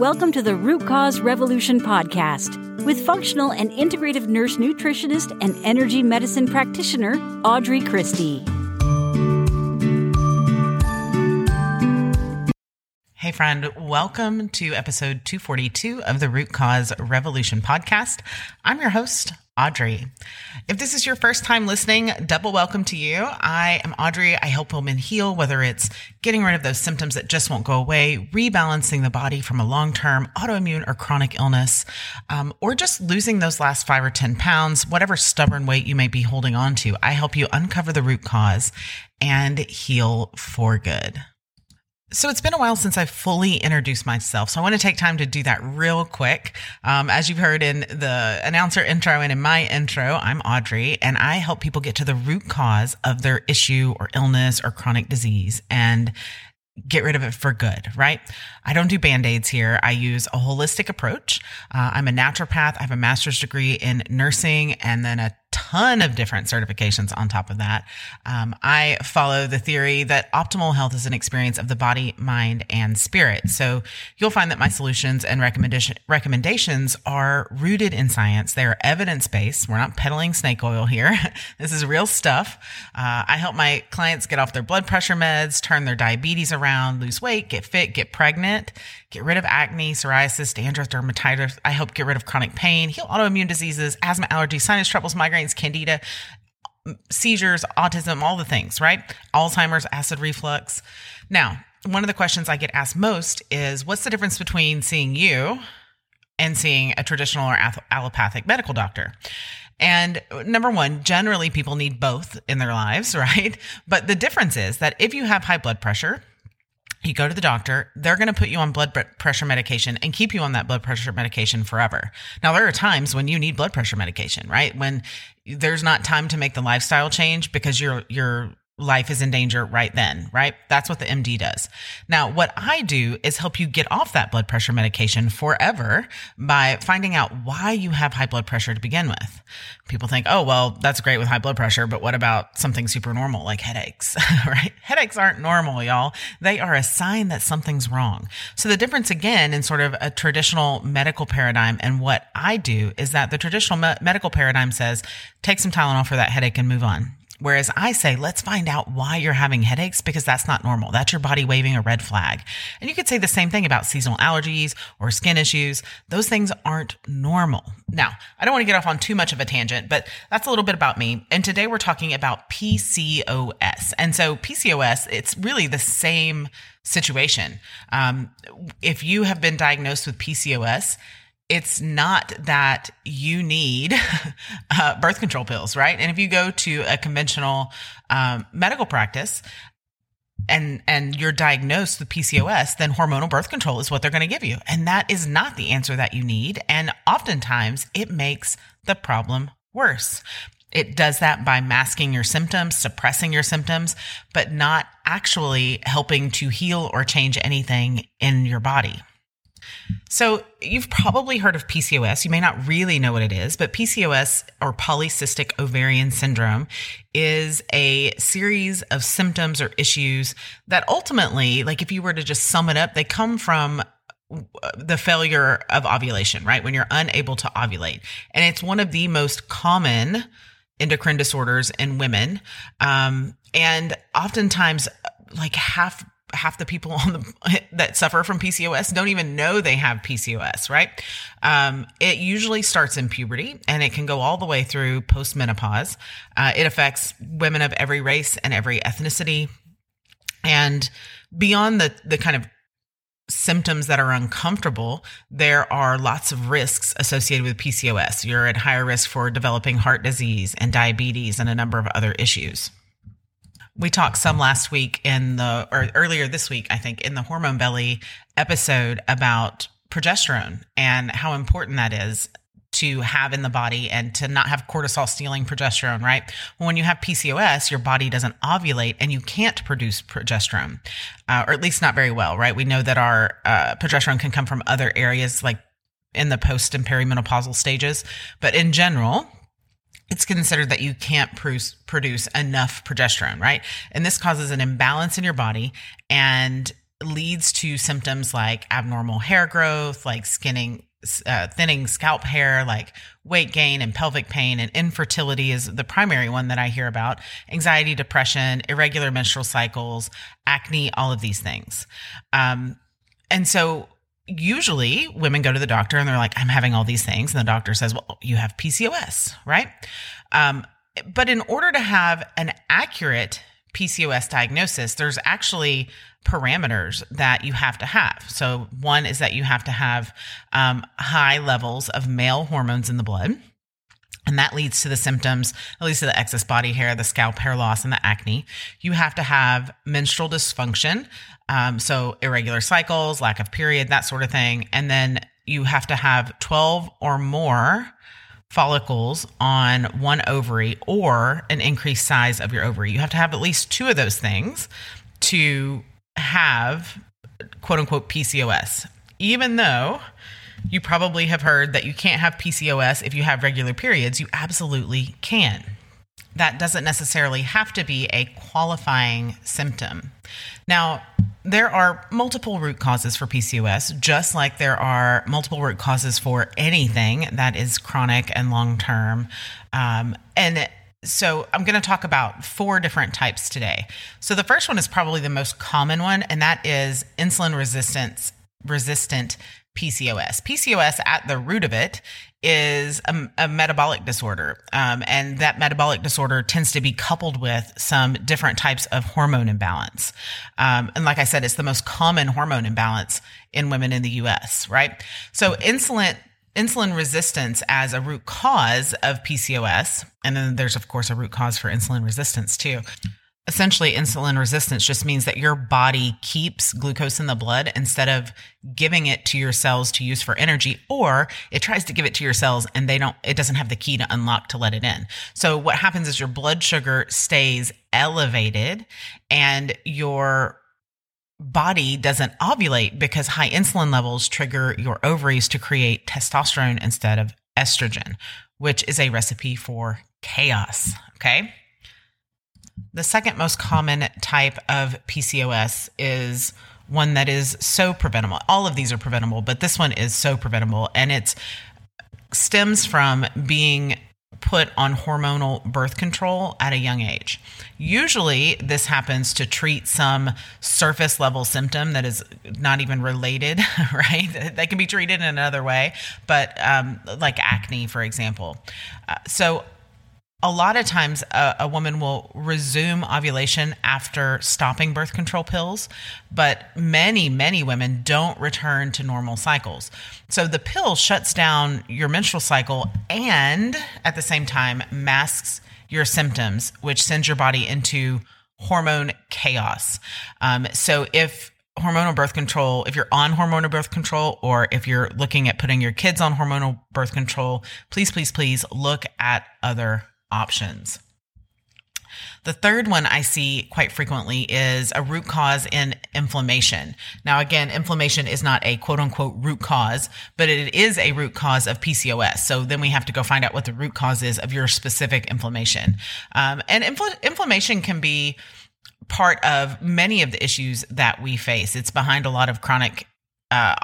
Welcome to the Root Cause Revolution podcast with functional and integrative nurse nutritionist and energy medicine practitioner Audrey Christie. Hey, friend, welcome to episode 242 of the Root Cause Revolution podcast. I'm your host, Audrey. If this is your first time listening, double welcome to you. I am Audrey. I help women heal, whether it's getting rid of those symptoms that just won't go away, rebalancing the body from a long term autoimmune or chronic illness, um, or just losing those last five or 10 pounds, whatever stubborn weight you may be holding on to. I help you uncover the root cause and heal for good. So it's been a while since I fully introduced myself. So I want to take time to do that real quick. Um, as you've heard in the announcer intro and in my intro, I'm Audrey and I help people get to the root cause of their issue or illness or chronic disease and get rid of it for good, right? I don't do band aids here. I use a holistic approach. Uh, I'm a naturopath. I have a master's degree in nursing and then a ton of different certifications on top of that. Um, I follow the theory that optimal health is an experience of the body, mind, and spirit. So you'll find that my solutions and recommendation, recommendations are rooted in science. They are evidence based. We're not peddling snake oil here. this is real stuff. Uh, I help my clients get off their blood pressure meds, turn their diabetes around, lose weight, get fit, get pregnant, get rid of acne, psoriasis, dandruff, dermatitis. I help get rid of chronic pain, heal autoimmune diseases, asthma, allergies, sinus troubles, migraines, candida, seizures, autism, all the things, right? Alzheimer's, acid reflux. Now, one of the questions I get asked most is what's the difference between seeing you and seeing a traditional or allopathic medical doctor? And number one, generally people need both in their lives, right? But the difference is that if you have high blood pressure, you go to the doctor, they're going to put you on blood pressure medication and keep you on that blood pressure medication forever. Now, there are times when you need blood pressure medication, right? When there's not time to make the lifestyle change because you're, you're life is in danger right then, right? That's what the MD does. Now, what I do is help you get off that blood pressure medication forever by finding out why you have high blood pressure to begin with. People think, oh, well, that's great with high blood pressure, but what about something super normal like headaches, right? Headaches aren't normal, y'all. They are a sign that something's wrong. So the difference again in sort of a traditional medical paradigm and what I do is that the traditional me- medical paradigm says, take some Tylenol for that headache and move on Whereas I say, let's find out why you're having headaches because that's not normal. That's your body waving a red flag. And you could say the same thing about seasonal allergies or skin issues. Those things aren't normal. Now, I don't want to get off on too much of a tangent, but that's a little bit about me. And today we're talking about PCOS. And so PCOS, it's really the same situation. Um, if you have been diagnosed with PCOS, it's not that you need uh, birth control pills, right? And if you go to a conventional um, medical practice and and you're diagnosed with PCOS, then hormonal birth control is what they're going to give you, and that is not the answer that you need. And oftentimes, it makes the problem worse. It does that by masking your symptoms, suppressing your symptoms, but not actually helping to heal or change anything in your body. So, you've probably heard of PCOS. You may not really know what it is, but PCOS or polycystic ovarian syndrome is a series of symptoms or issues that ultimately, like if you were to just sum it up, they come from the failure of ovulation, right? When you're unable to ovulate. And it's one of the most common endocrine disorders in women. Um, and oftentimes, like half half the people on the that suffer from PCOS don't even know they have PCOS, right? Um, it usually starts in puberty and it can go all the way through postmenopause. Uh, it affects women of every race and every ethnicity. And beyond the the kind of symptoms that are uncomfortable, there are lots of risks associated with PCOS. You're at higher risk for developing heart disease and diabetes and a number of other issues. We talked some last week in the, or earlier this week, I think, in the Hormone Belly episode about progesterone and how important that is to have in the body and to not have cortisol stealing progesterone, right? When you have PCOS, your body doesn't ovulate and you can't produce progesterone, uh, or at least not very well, right? We know that our uh, progesterone can come from other areas like in the post and perimenopausal stages, but in general, it's considered that you can't produce, enough progesterone, right? And this causes an imbalance in your body and leads to symptoms like abnormal hair growth, like skinning, uh, thinning scalp hair, like weight gain and pelvic pain, and infertility is the primary one that I hear about. Anxiety, depression, irregular menstrual cycles, acne, all of these things. Um, and so usually women go to the doctor and they're like, I'm having all these things. And the doctor says, Well, you have PCOS, right? Um, but in order to have an accurate PCOS diagnosis, there's actually parameters that you have to have. So, one is that you have to have um, high levels of male hormones in the blood. And that leads to the symptoms, at least to the excess body hair, the scalp hair loss, and the acne. You have to have menstrual dysfunction, um, so irregular cycles, lack of period, that sort of thing. And then you have to have 12 or more follicles on one ovary or an increased size of your ovary. You have to have at least two of those things to have quote unquote PCOS, even though you probably have heard that you can't have PCOS if you have regular periods. You absolutely can. That doesn't necessarily have to be a qualifying symptom. Now, there are multiple root causes for PCOS, just like there are multiple root causes for anything that is chronic and long term. Um, and so I'm going to talk about four different types today. So the first one is probably the most common one, and that is insulin resistance resistant PCOS. PCOS at the root of it is a, a metabolic disorder. Um, and that metabolic disorder tends to be coupled with some different types of hormone imbalance. Um, and like I said, it's the most common hormone imbalance in women in the US, right? So insulin insulin resistance as a root cause of PCOS. And then there's, of course, a root cause for insulin resistance too essentially insulin resistance just means that your body keeps glucose in the blood instead of giving it to your cells to use for energy or it tries to give it to your cells and they don't it doesn't have the key to unlock to let it in. So what happens is your blood sugar stays elevated and your body doesn't ovulate because high insulin levels trigger your ovaries to create testosterone instead of estrogen which is a recipe for chaos okay the second most common type of PCOS is one that is so preventable. All of these are preventable, but this one is so preventable and it stems from being put on hormonal birth control at a young age. Usually, this happens to treat some surface level symptom that is not even related, right? They can be treated in another way, but um, like acne, for example. Uh, so, a lot of times a, a, woman will resume ovulation after stopping birth control pills, but many, many women don't return to normal cycles. So the pill shuts down your menstrual cycle and at the same time masks your symptoms, which sends your body into hormone chaos. Um, so if hormonal birth control, if you're on hormonal birth control or if you're looking at putting your kids on hormonal birth control, please, please, please look at other options. The third one I see quite frequently is a root cause in inflammation. Now, again, inflammation is not a quote unquote root cause, but it is a root cause of PCOS. So then we have to go find out what the root cause is of your specific inflammation. Um, and infl- inflammation can be part of many of the issues that we face. It's behind a lot of chronic uh,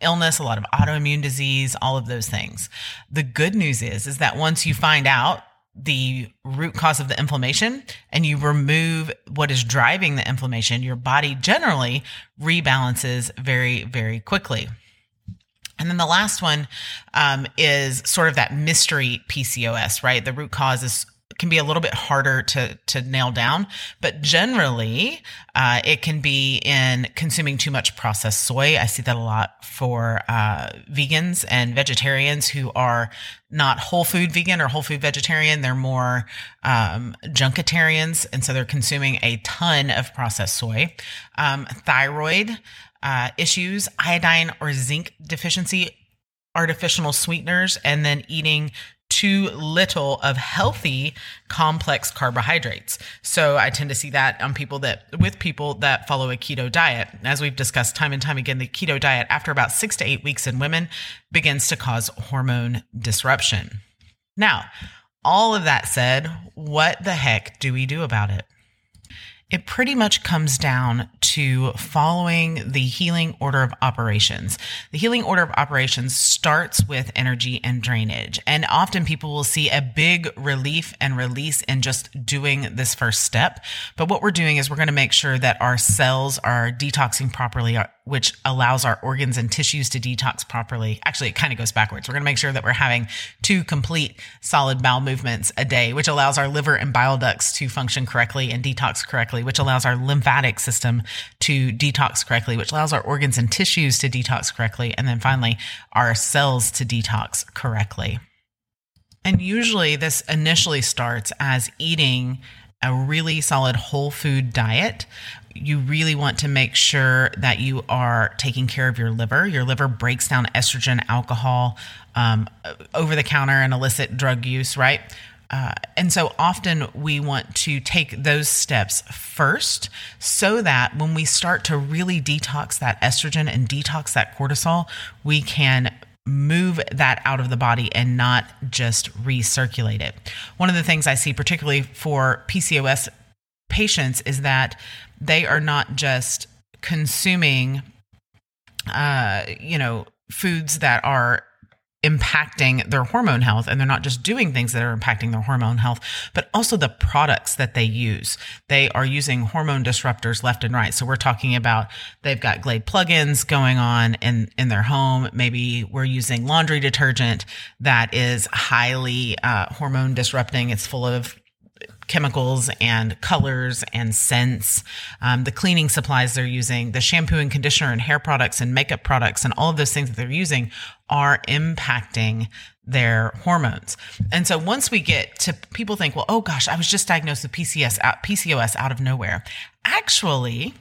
illness, a lot of autoimmune disease, all of those things. The good news is, is that once you find out the root cause of the inflammation and you remove what is driving the inflammation, your body generally rebalances very, very quickly. And then the last one um, is sort of that mystery PCOS, right? The root cause is can be a little bit harder to to nail down, but generally, uh, it can be in consuming too much processed soy. I see that a lot for uh, vegans and vegetarians who are not whole food vegan or whole food vegetarian. They're more um, junketarians, and so they're consuming a ton of processed soy. Um, thyroid uh, issues, iodine or zinc deficiency artificial sweeteners and then eating too little of healthy complex carbohydrates. So I tend to see that on people that with people that follow a keto diet. As we've discussed time and time again, the keto diet after about 6 to 8 weeks in women begins to cause hormone disruption. Now, all of that said, what the heck do we do about it? It pretty much comes down to following the healing order of operations. The healing order of operations starts with energy and drainage. And often people will see a big relief and release in just doing this first step. But what we're doing is we're going to make sure that our cells are detoxing properly, uh, which allows our organs and tissues to detox properly. Actually, it kind of goes backwards. We're going to make sure that we're having two complete solid bowel movements a day, which allows our liver and bile ducts to function correctly and detox correctly which allows our lymphatic system to detox correctly, which allows our organs and tissues to detox correctly. And then finally, our cells to detox correctly. And usually, this initially starts as eating a really solid whole food diet. You really want to make sure that you are taking care of your liver. Your liver breaks down estrogen, alcohol, um, over the counter and illicit drug use, right? Uh, and so often we want to take those steps first so that when we start to really detox that estrogen and detox that cortisol, we can move that out of the body and not just recirculate it. One of the things I see, particularly for PCOS patients, is that they are not just consuming, uh, you know, foods that are impacting their hormone health and they're not just doing things that are impacting their hormone health but also the products that they use. They are using hormone disruptors left and right. So we're talking about they've got glade plugins going on in in their home. Maybe we're using laundry detergent that is highly uh, hormone disrupting. It's full of chemicals and colors and scents, um, the cleaning supplies they're using, the shampoo and conditioner and hair products and makeup products, and all of those things that they're using are impacting their hormones. And so once we get to people think, well, oh gosh, I was just diagnosed with PCS PCOS out of nowhere. Actually,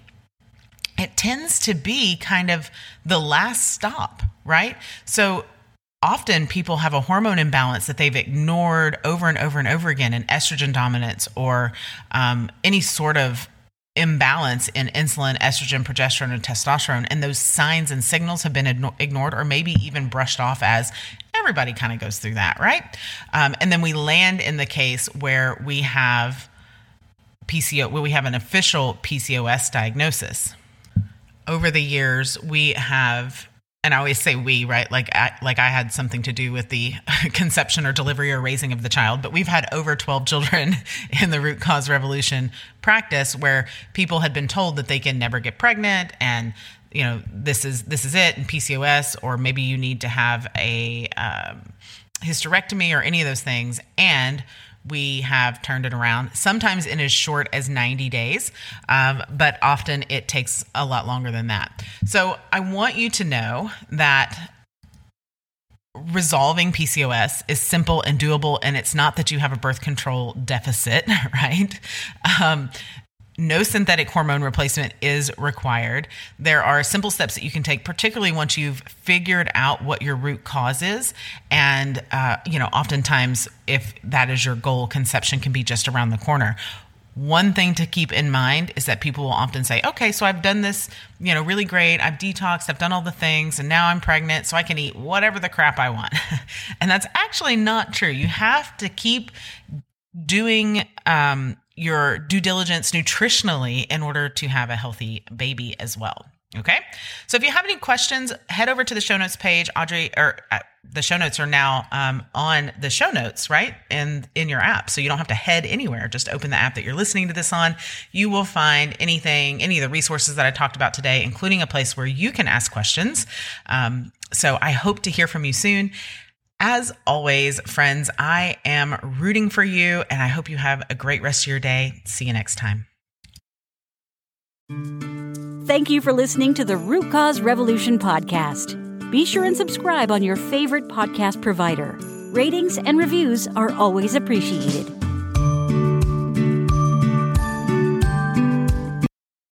it tends to be kind of the last stop, right? So often people have a hormone imbalance that they've ignored over and over and over again in estrogen dominance or um, any sort of imbalance in insulin, estrogen, progesterone, and testosterone. And those signs and signals have been ignored or maybe even brushed off as everybody kind of goes through that, right? Um, and then we land in the case where we have PCO, where we have an official PCOS diagnosis. Over the years, we have and I always say we, right? Like, I, like I had something to do with the conception or delivery or raising of the child, but we've had over 12 children in the root cause revolution practice where people had been told that they can never get pregnant and, you know, this is, this is it and PCOS, or maybe you need to have a, um, hysterectomy or any of those things. And we have turned it around, sometimes in as short as 90 days, um, but often it takes a lot longer than that. So I want you to know that resolving PCOS is simple and doable, and it's not that you have a birth control deficit, right? Um, no synthetic hormone replacement is required. There are simple steps that you can take, particularly once you've figured out what your root cause is. And, uh, you know, oftentimes, if that is your goal, conception can be just around the corner. One thing to keep in mind is that people will often say, okay, so I've done this, you know, really great. I've detoxed, I've done all the things, and now I'm pregnant, so I can eat whatever the crap I want. and that's actually not true. You have to keep doing um, your due diligence nutritionally in order to have a healthy baby as well. Okay. So if you have any questions, head over to the show notes page. Audrey, or uh, the show notes are now um, on the show notes, right? In in your app. So you don't have to head anywhere. Just open the app that you're listening to this on. You will find anything, any of the resources that I talked about today, including a place where you can ask questions. Um, so I hope to hear from you soon. As always, friends, I am rooting for you and I hope you have a great rest of your day. See you next time. Thank you for listening to the Root Cause Revolution podcast. Be sure and subscribe on your favorite podcast provider. Ratings and reviews are always appreciated.